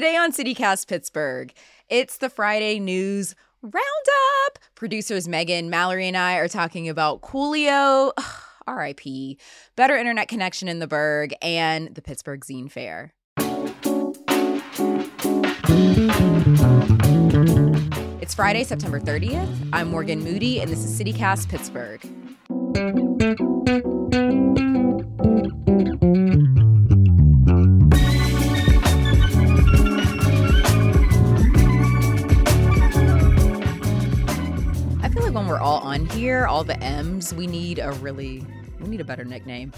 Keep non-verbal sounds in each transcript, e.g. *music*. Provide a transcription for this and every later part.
Today on CityCast Pittsburgh, it's the Friday News Roundup. Producers Megan, Mallory, and I are talking about Coolio, *sighs* RIP, better internet connection in the Burgh, and the Pittsburgh Zine Fair. It's Friday, September 30th. I'm Morgan Moody, and this is CityCast Pittsburgh. Like when we're all on here, all the M's, we need a really, we need a better nickname.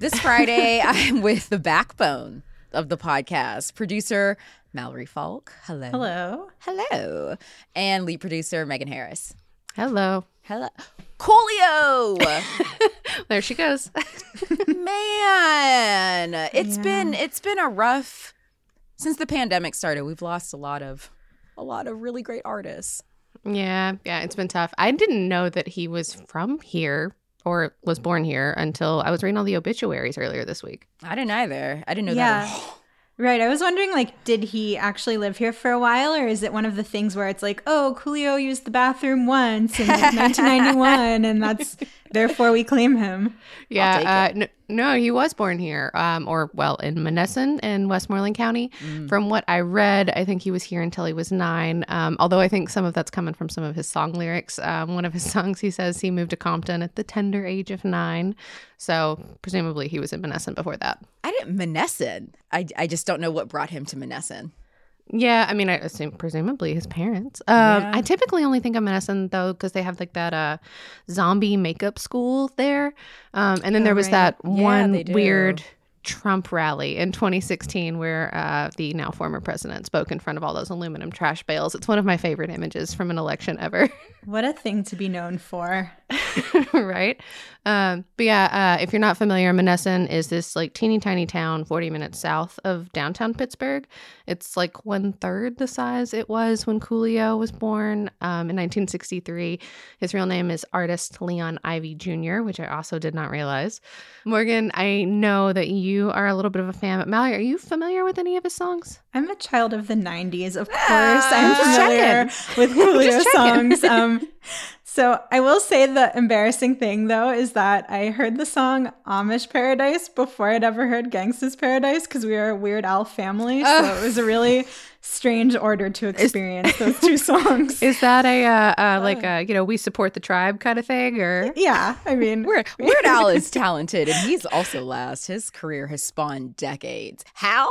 This Friday, *laughs* I'm with the backbone of the podcast, producer Mallory Falk. Hello. Hello. Hello. And lead producer Megan Harris. Hello. Hello. Coolio! *laughs* There she goes. *laughs* Man, it's Yeah. been it's been a rough since the pandemic started. We've lost a lot of a lot of really great artists. Yeah, yeah, it's been tough. I didn't know that he was from here or was born here until I was reading all the obituaries earlier this week. I didn't either. I didn't know Yeah. that. *sighs* Right. I was wondering, like, did he actually live here for a while, or is it one of the things where it's like, oh, Coolio used the bathroom once in like, *laughs* 1991, and that's therefore we claim him? Yeah, uh, n- no, he was born here, um, or well, in Monessen in Westmoreland County. Mm. From what I read, I think he was here until he was nine. Um, although I think some of that's coming from some of his song lyrics. Um, one of his *laughs* songs, he says he moved to Compton at the tender age of nine. So presumably he was in Monessen before that. I didn't Monessen. I, I just don't know what brought him to Monessen. Yeah, I mean, I assume presumably his parents. Um, Yeah. I typically only think of Monessen though because they have like that uh zombie makeup school there, um, and then Oh, there was right. that Yeah, one weird Trump rally in 2016 where uh, the now former president spoke in front of all those aluminum trash bales. It's one of my favorite images from an election ever. *laughs* What a thing to be known for. *laughs* right? Um, but yeah, uh, if you're not familiar, Monessen is this like teeny tiny town 40 minutes south of downtown Pittsburgh. It's like one third the size it was when Coolio was born um, in 1963. His real name is Artis Leon Ivey Jr., which I also did not realize. Morgan, I know that you are a little bit of a fan, but Mallory, are you familiar with any of his songs? I'm a child of the 90s, of course. Ah, I'm familiar with checking. songs. *laughs* Um, so I will say the embarrassing thing, though, is that I heard the song Amish Paradise before I'd ever heard Gangsta's Paradise because we are a Weird Al family. So Ugh. it was a really strange order to experience those *laughs* two songs. Is that a uh, uh, like a you know we support the tribe kind of thing or? yeah, I mean, *laughs* Weird, Weird Al is talented, and he's also last. His career has spawned decades. How?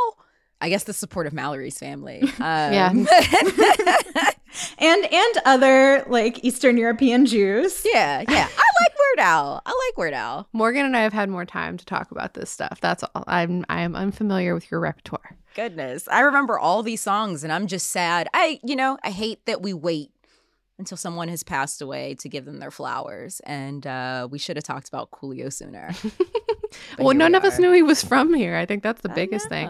I guess the support of Mallory's family. *laughs* Um, Yeah. *laughs* and and other like Eastern European Jews. yeah, yeah. I like Weird Al. I like Weird Al. Morgan and I have had more time to talk about this stuff. That's all. I'm I am unfamiliar with your repertoire. Goodness, I remember all these songs, and I'm just sad. I, you know, I hate that we wait until someone has passed away to give them their flowers, and uh, we should have talked about Coolio sooner. *laughs* But well, none we of us knew he was from here. I think that's the I biggest thing.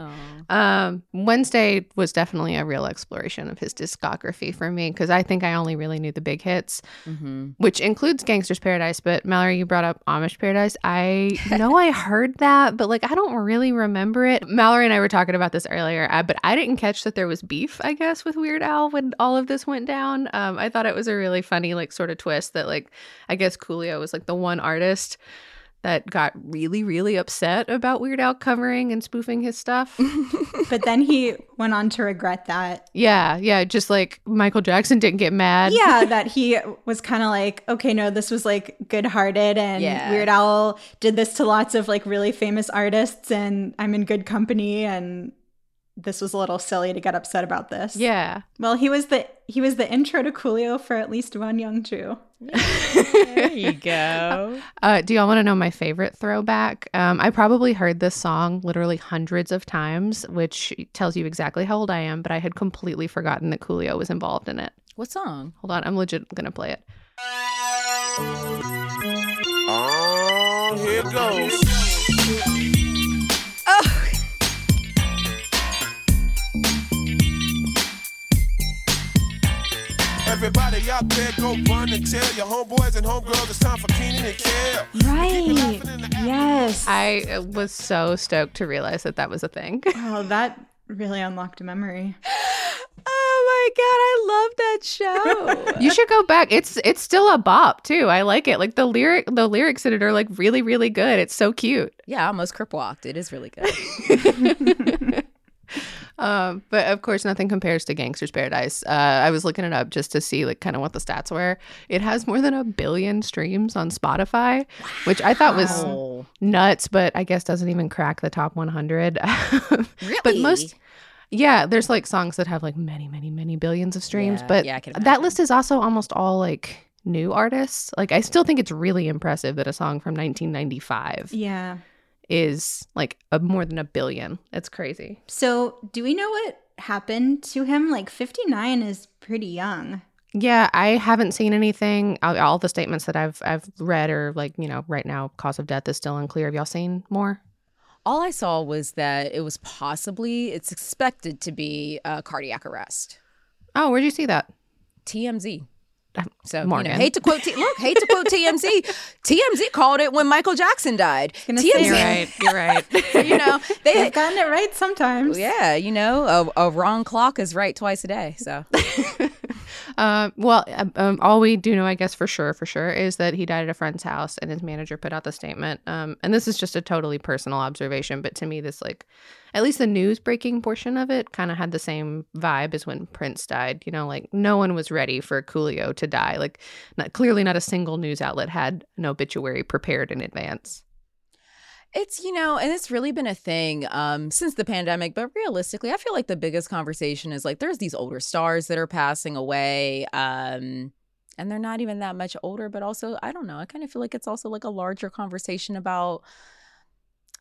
Um, Wednesday was definitely a real exploration of his discography for me because I think I only really knew the big hits, Mhm. which includes Gangster's Paradise. But Mallory, you brought up Amish Paradise. I *laughs* know I heard that, but like I don't really remember it. Mallory and I were talking about this earlier, uh, but I didn't catch that there was beef. I guess with Weird Al when all of this went down. Um, I thought it was a really funny like sort of twist that like I guess Coolio was like the one artist that got really really upset about Weird Al covering and spoofing his stuff. *laughs* But then he went on to regret that. Yeah, yeah, just like Michael Jackson didn't get mad. Yeah, *laughs* that he was kind of like, okay, no, this was like good hearted and Yeah. Weird Al did this to lots of like really famous artists and I'm in good company and this was a little silly to get upset about this. Yeah. Well, he was the he was the intro to Coolio for at least one young Jew. There you go. *laughs* Uh, do y'all want to know my favorite throwback? Um, I probably heard this song literally hundreds of times, which tells you exactly how old I am, but I had completely forgotten that Coolio was involved in it. What song? Hold on, I'm legit gonna play it. Oh, here goes. Everybody out there, go run and tell your homeboys and homegirls it's time for Kenan and Kel. Right. Yes. I uh, was so stoked to realize that that was a thing. *laughs* Wow, that really unlocked a memory. *gasps* Oh my god, I love that show. *laughs* You should go back. It's it's still a bop too. I like it. Like the lyric the lyrics in it are like really really good. It's so cute. yeah, I almost crip walked. It is really good. *laughs* Um, but of course, nothing compares to Gangster's Paradise. Uh, I was looking it up just to see like kind of what the stats were. It has more than a billion streams on Spotify, which I thought was nuts, but I guess doesn't even crack the top 100. *laughs* really? But most, yeah, there's like songs that have like many, many, many billions of streams. Yeah, but yeah, that list is also almost all like new artists. Like I still think it's really impressive that a song from 1995 Yeah. Is like a, more than a billion. It's crazy. So, do we know what happened to him? Like 59 is pretty young. Yeah, I haven't seen anything. All, all the statements that I've I've read are like you know right now cause of death is still unclear. Have y'all seen more? All I saw was that it was possibly, it's expected to be a cardiac arrest. Oh, where'd you see that? TMZ. So, Morgan. you know, hate to quote, T- look, hate to quote TMZ. *laughs* TMZ called it when Michael Jackson died. TMZ, say, You're right. You're right. *laughs* you know, *laughs* they, They've gotten it right sometimes. yeah, you know, a, a wrong clock is right twice a day. So, Um, well, um, um, all we do know, I guess, for sure, for sure, is that he died at a friend's house, and his manager put out the statement. Um, and this is just a totally personal observation, but to me, this like, at least the news breaking portion of it, kind of had the same vibe as when Prince died. You know, like no one was ready for Coolio to die. Like, not clearly, not a single news outlet had an obituary prepared in advance. It's you know, and it's really been a thing um, since the pandemic. But realistically, I feel like the biggest conversation is like there's these older stars that are passing away, um, and they're not even that much older. But also, I don't know. I kind of feel like it's also like a larger conversation about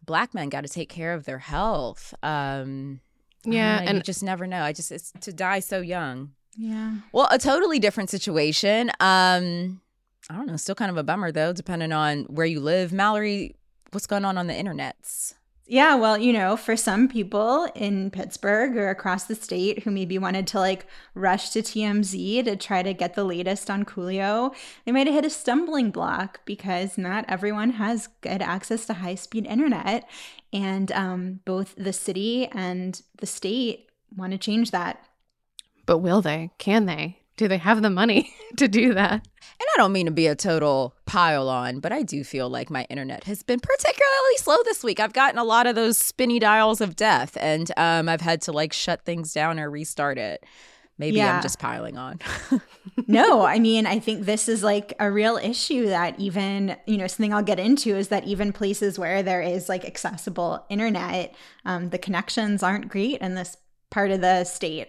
black men got to take care of their health. Um, Yeah, know, you and just never know. I just it's to die so young. Yeah. Well, a totally different situation. Um, I don't know. Still kind of a bummer though, depending on where you live. Mallory, what's going on on the internets? Yeah, well, you know, for some people in Pittsburgh or across the state who maybe wanted to like rush to TMZ to try to get the latest on Coolio, they might have hit a stumbling block because not everyone has good access to high speed internet. And um, both the city and the state want to change that. but will they? Can they? Do they have the money *laughs* to do that? I don't mean to be a total pile on, but I do feel like my internet has been particularly slow this week. I've gotten a lot of those spinny dials of death, and um, I've had to like shut things down or restart it. Maybe Yeah. I'm just piling on. *laughs* no, I mean, I think this is like a real issue that even, you know, something I'll get into is that even places where there is like accessible internet, um, the connections aren't great in this part of the state.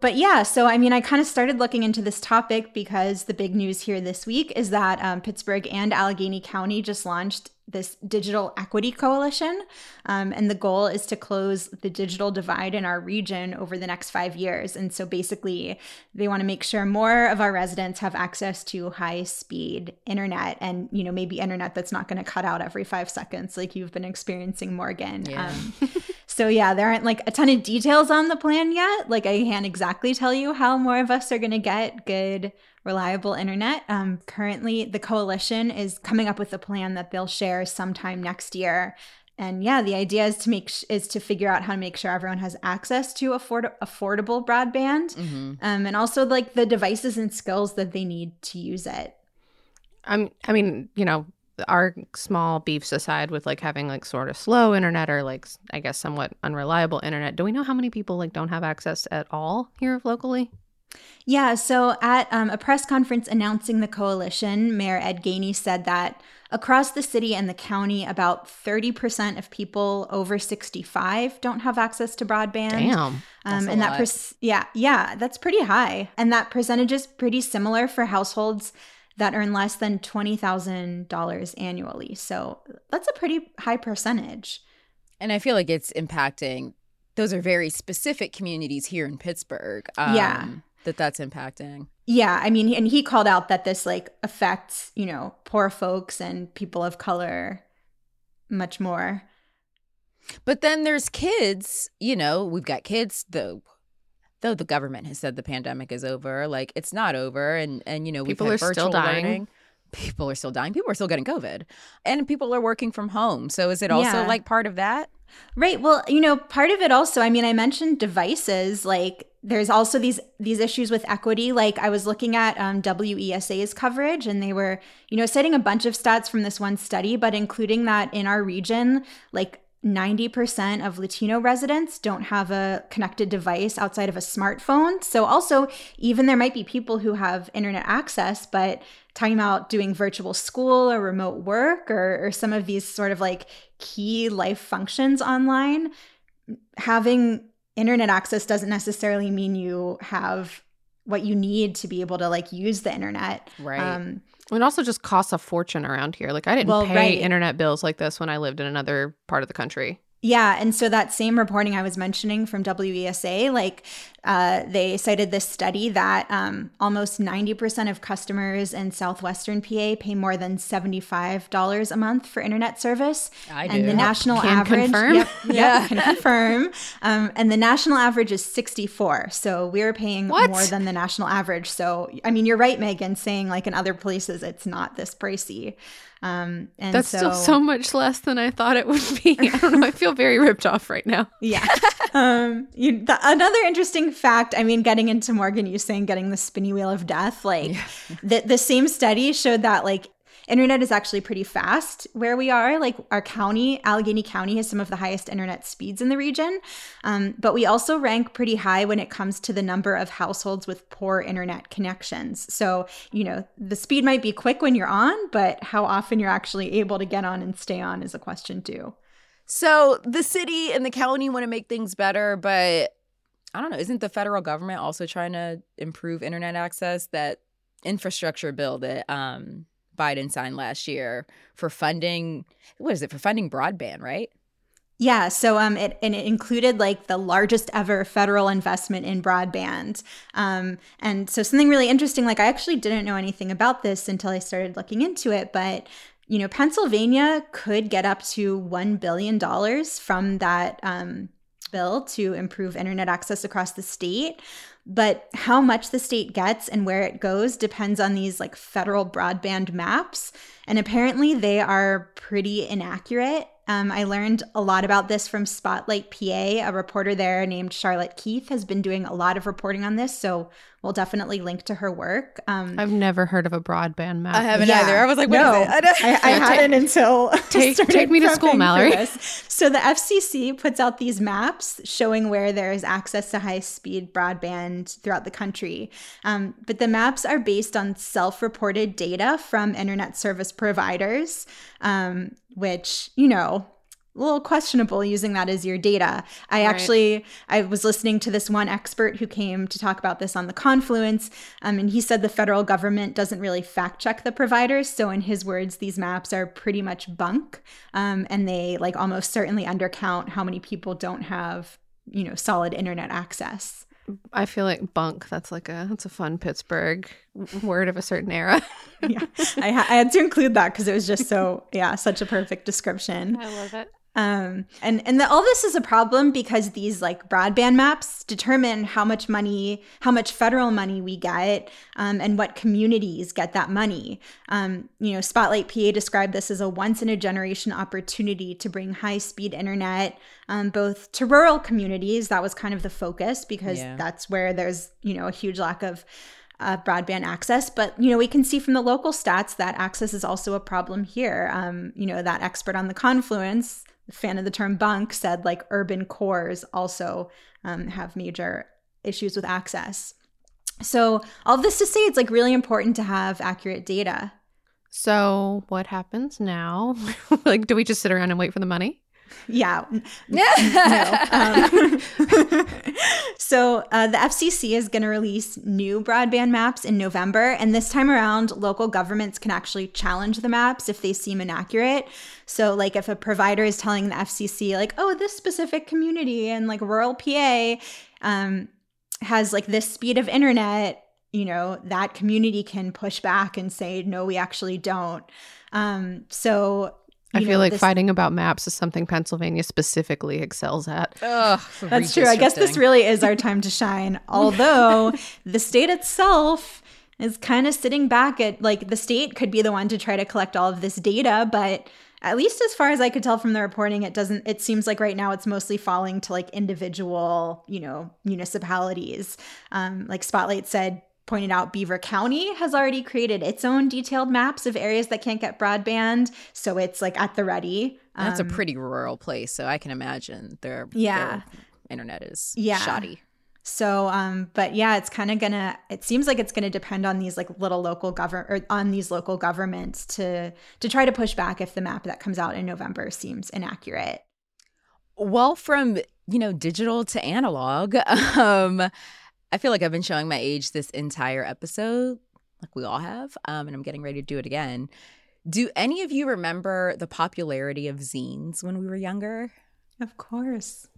But yeah, so I mean, I kind of started looking into this topic because the big news here this week is that um, Pittsburgh and Allegheny County just launched this digital equity coalition. Um, and the goal is to close the digital divide in our region over the next five years. And so basically, they want to make sure more of our residents have access to high speed internet and, you know, maybe internet that's not going to cut out every five seconds like you've been experiencing, Morgan. Yeah. Um, *laughs* so yeah, there aren't like a ton of details on the plan yet. Like I can't exactly tell you how more of us are going to get good, reliable internet. Um, currently, the coalition is coming up with a plan that they'll share sometime next year. and yeah, the idea is to make sh- is to figure out how to make sure everyone has access to afford- affordable broadband, Mhm. um, and also like the devices and skills that they need to use it. I'm, I mean, you know, our small beefs aside with like having like sort of slow internet or like, I guess, somewhat unreliable internet, do we know how many people like don't have access at all here locally? Yeah, so at um, a press conference announcing the coalition, Mayor Ed Gainey said that across the city and the county, about 30% of people over 65 don't have access to broadband. Damn. That's Um, a and lot. that, pers- yeah, yeah, that's pretty high. And that percentage is pretty similar for households that earn less than $20,000 annually. So that's a pretty high percentage. And I feel like it's impacting. Those are very specific communities here in Pittsburgh. um, Yeah. That that's impacting. Yeah, I mean, and he called out that this like affects, you know, poor folks and people of color much more. But then there's kids, you know, we've got kids though though the government has said the pandemic is over, like it's not over and and you know, we've People are still dying. learning. People are still dying. People are still getting COVID. And people are working from home. So is it also Yeah. like part of that? Right. Well, you know, part of it also, I mean, I mentioned devices, like there's also these these issues with equity. Like I was looking at um, WESA's coverage and they were, you know, citing a bunch of stats from this one study, but including that in our region, like 90% of Latino residents don't have a connected device outside of a smartphone. So, also, even there might be people who have internet access, but talking about doing virtual school or remote work or, or some of these sort of like key life functions online, having internet access doesn't necessarily mean you have what you need to be able to like use the internet. Right. Um, It also just costs a fortune around here. Like I didn't Well, pay right. internet bills like this when I lived in another part of the country. Yeah, and so that same reporting I was mentioning from WESA, like uh, they cited this study that um, almost 90% of customers in southwestern PA pay more than $75 a month for internet service. I and the do. national Can average, confirm. Yep, yep, *laughs* Yeah. can confirm. Um, and the national average is 64. So we're paying What? more than the national average. So I mean, you're right, Megan, saying like in other places it's not this pricey. Um, and That's so, still so much less than I thought it would be. *laughs* I don't know. I feel very ripped off right now. Yeah. *laughs* um, you, the, another interesting fact. I mean, getting into Morgan, you saying getting the spinny wheel of death. Like the the same study showed that like internet is actually pretty fast where we are. Like our county, Allegheny County, has some of the highest internet speeds in the region. Um, but we also rank pretty high when it comes to the number of households with poor internet connections. So you know the speed might be quick when you're on, but how often you're actually able to get on and stay on is a question too. So the city and the county want to make things better, but I don't know. Isn't the federal government also trying to improve internet access? That infrastructure bill that um, Biden signed last year for funding, what is it, for funding broadband, right? Yeah, so um, it and it included like the largest ever federal investment in broadband, um, and so something really interesting. Like I actually didn't know anything about this until I started looking into it, but you know, Pennsylvania could get up to one billion dollars from that um, bill to improve internet access across the state. But how much the state gets and where it goes depends on these like federal broadband maps. And apparently they are pretty inaccurate. Um, I learned a lot about this from Spotlight PA. A reporter there named Charlotte Keith has been doing a lot of reporting on this. So we'll definitely link to her work. Um, I've never heard of a broadband map. I haven't yeah. either. I was like, what is no, it? I I, I *laughs* hadn't until take- take me to school, prepping Mallory. So the FCC puts out these maps showing where there is access to high-speed broadband throughout the country, um, but the maps are based on self-reported data from internet service providers, um, which you know. A little questionable using that as your data. I Right. actually I was listening to this one expert who came to talk about this on the Confluence, um, and he said the federal government doesn't really fact check the providers. So in his words, these maps are pretty much bunk, um, and they like almost certainly undercount how many people don't have you know solid internet access. I feel like bunk. That's like a that's a fun Pittsburgh word of a certain era. *laughs* yeah, I, ha- I had to include that because it was just so yeah, such a perfect description. I love it. Um, and and the, all this is a problem because these like broadband maps determine how much money, how much federal money we get, um, and what communities get that money. Um, you know, Spotlight PA described this as a once in a generation opportunity to bring high speed internet, um, both to rural communities. That was kind of the focus because Yeah. that's where there's you know a huge lack of uh, broadband access. But you know, we can see from the local stats that access is also a problem here. Um, you know, that expert on the confluence, fan of the term bunk, said like urban cores also um, have major issues with access. So all this to say, it's like really important to have accurate data. So what happens now? *laughs* like, do we just sit around and wait for the money? Yeah. *laughs* no. Um, *laughs* so uh, the FCC is going to release new broadband maps in November, and this time around, local governments can actually challenge the maps if they seem inaccurate. So, like, if a provider is telling the FCC, like, "Oh, this specific community in like rural PA um, has like this speed of internet," you know, that community can push back and say, "No, we actually don't." Um, so I you feel know, like this- fighting about maps is something Pennsylvania specifically excels at. Ugh, That's true. I guess this really is our time to shine. *laughs* Although the state itself is kind of sitting back at like the state could be the one to try to collect all of this data, but at least as far as I could tell from the reporting, it doesn't it seems like right now it's mostly falling to like individual, you know, municipalities. Um, like Spotlight said, pointed out Beaver County has already created its own detailed maps of areas that can't get broadband. So it's like at the ready. That's Um, a pretty rural place, so I can imagine their Yeah. their internet is Yeah. shoddy. So, um, but yeah, it's kind of gonna. It seems like it's gonna depend on these like little local govern or on these local governments to to try to push back if the map that comes out in November seems inaccurate. Well, from you know digital to analog, *laughs* um, I feel like I've been showing my age this entire episode, like we all have, um, and I'm getting ready to do it again. Do any of you remember the popularity of zines when we were younger? Of course.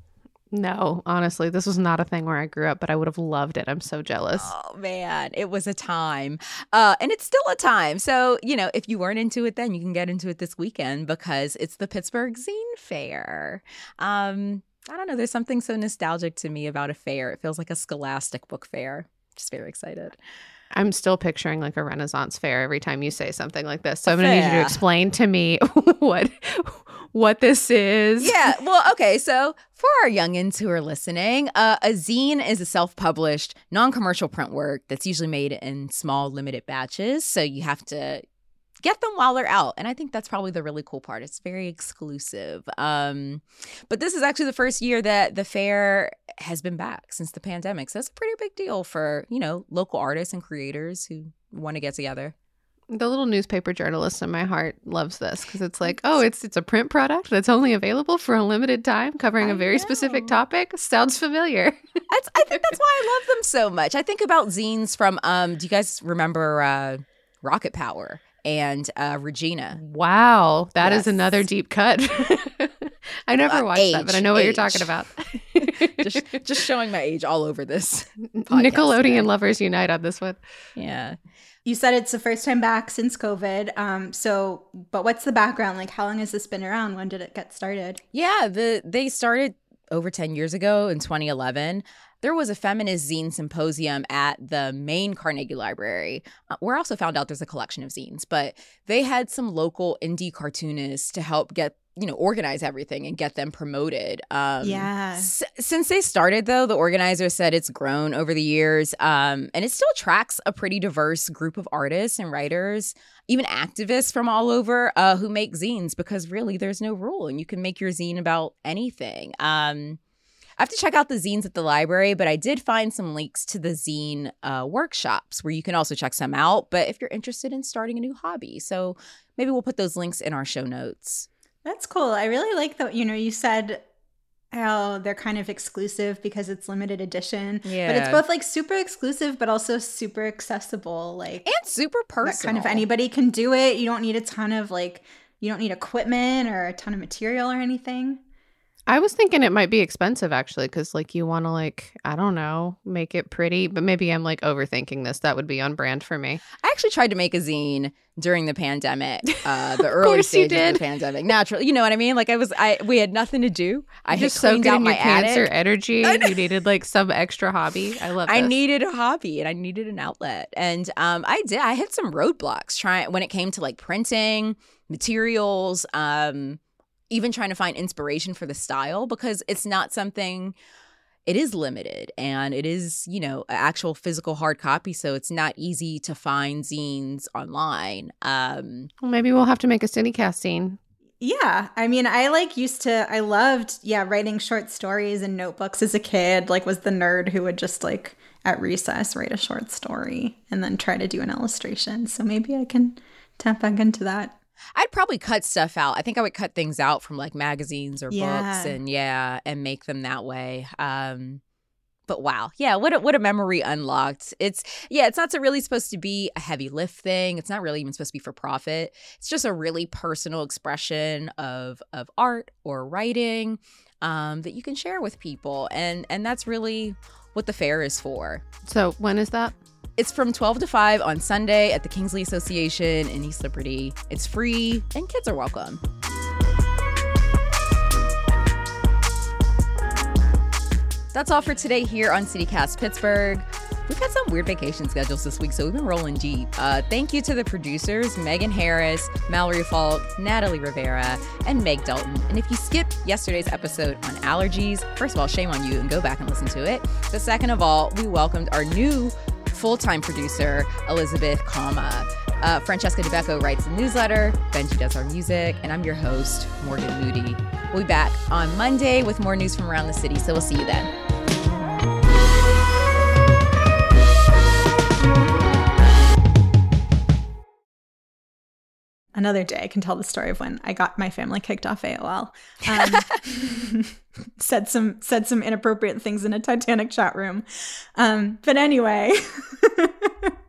No, honestly, this was not a thing where I grew up, but I would have loved it. I'm so jealous. Oh man, it was a time. Uh, and it's still a time. So, you know, if you weren't into it then, you can get into it this weekend because it's the Pittsburgh Zine Fair. Um, I don't know, there's something so nostalgic to me about a fair. It feels like a scholastic book fair. Just very excited. I'm still picturing like a Renaissance fair every time you say something like this. So I'm going to need you to explain to me *laughs* what what this is. Yeah, well, okay. So for our youngins who are listening, uh, a zine is a self-published, non-commercial print work that's usually made in small, limited batches. So you have to get them while they're out, and I think that's probably the really cool part. It's very exclusive. Um, but this is actually the first year that the fair has been back since the pandemic, so it's a pretty big deal for you know local artists and creators who want to get together. The little newspaper journalist in my heart loves this because it's like, oh, it's it's a print product that's only available for a limited time, covering a I very specific topic. Sounds familiar. *laughs* That's I think that's why I love them so much. I think about zines from um do you guys remember uh Rocket Power and uh Regina? Wow, that is Yes. another deep cut. *laughs* I never Uh, watched that, but I know what you're talking about. *laughs* Just just showing my age all over this. *laughs* podcast Nickelodeon today. lovers unite on this one. Yeah. You said it's the first time back since COVID. Um, so, but what's the background? Like, how long has this been around? When did it get started? Yeah, the they started over 10 years ago in 2011. There was a feminist zine symposium at the main Carnegie Library, uh, where I also found out there's a collection of zines, but they had some local indie cartoonists to help get, you know, organize everything and get them promoted. Um, Yeah. s- since they started, though, the organizer said it's grown over the years um, and it still attracts a pretty diverse group of artists and writers, even activists from all over uh, who make zines because really there's no rule and you can make your zine about anything. Um, I have to check out the zines at the library, but I did find some links to the zine uh, workshops where you can also check some out. But if you're interested in starting a new hobby, so maybe we'll put those links in our show notes. That's cool. I really like that. You know, you said how they're kind of exclusive because it's limited edition. Yeah. But it's both like super exclusive, but also super accessible. Like, And super personal. kind of anybody can do it. You don't need a ton of like, you don't need equipment or a ton of material or anything. I was thinking it might be expensive actually, because like you want to like I don't know make it pretty, but maybe I'm like overthinking this. That would be on brand for me. I actually tried to make a zine during the pandemic, uh, the *laughs* early stages of the pandemic. Naturally, you know what I mean. Like I was, I we had nothing to do. I just so cleaned good out in my your cancer energy. You needed like some extra hobby. I love. I needed a hobby and I needed an outlet. And um, I did. I hit some roadblocks trying when it came to like printing materials, um, even trying to find inspiration for the style because it's not something. It is limited and it is, you know, actual physical hard copy, so it's not easy to find zines online. Um, Well, maybe we'll have to make a CityCast zine. Yeah, I mean, I like used to. I loved, yeah, writing short stories and notebooks as a kid. Like, was the nerd who would just like at recess write a short story and then try to do an illustration. So maybe I can tap back into that. I'd probably cut stuff out. I think I would cut things out from like magazines or Yeah. books and yeah, and make them that way. Um but wow. Yeah, what a, what a memory unlocked. It's yeah, it's not so really supposed to be a heavy lift thing. It's not really even supposed to be for profit. It's just a really personal expression of of art or writing um that you can share with people and and that's really what the fair is for. So when is that? It's from 12 to 5 on Sunday at the Kingsley Association in East Liberty. It's free and kids are welcome. That's all for today here on CityCast Pittsburgh. We've had some weird vacation schedules this week, so we've been rolling deep. Uh, thank you to the producers, Megan Harris, Mallory Falk, Natalie Rivera, and Meg Dalton. And if you skipped yesterday's episode on allergies, first of all, shame on you and go back and listen to it. But second of all, we welcomed our new full time producer, Elizabeth Kama. Uh, Francesca Dabecco writes the newsletter, Benji does our music, and I'm your host, Morgan Moody. We'll be back on Monday with more news from around the city, so we'll see you then. Another day, I can tell the story of when I got my family kicked off AOL. Um, *laughs* said some said some inappropriate things in a Titanic chat room. Um, but anyway. *laughs*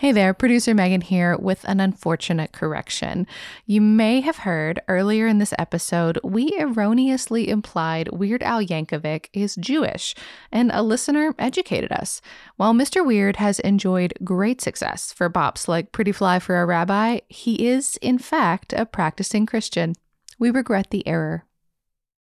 Hey there, producer Megan here with an unfortunate correction. You may have heard earlier in this episode, we erroneously implied Weird Al Yankovic is Jewish, and a listener educated us. While Mr. Weird has enjoyed great success for bops like Pretty Fly for a Rabbi, he is, in fact, a practicing Christian. We regret the error.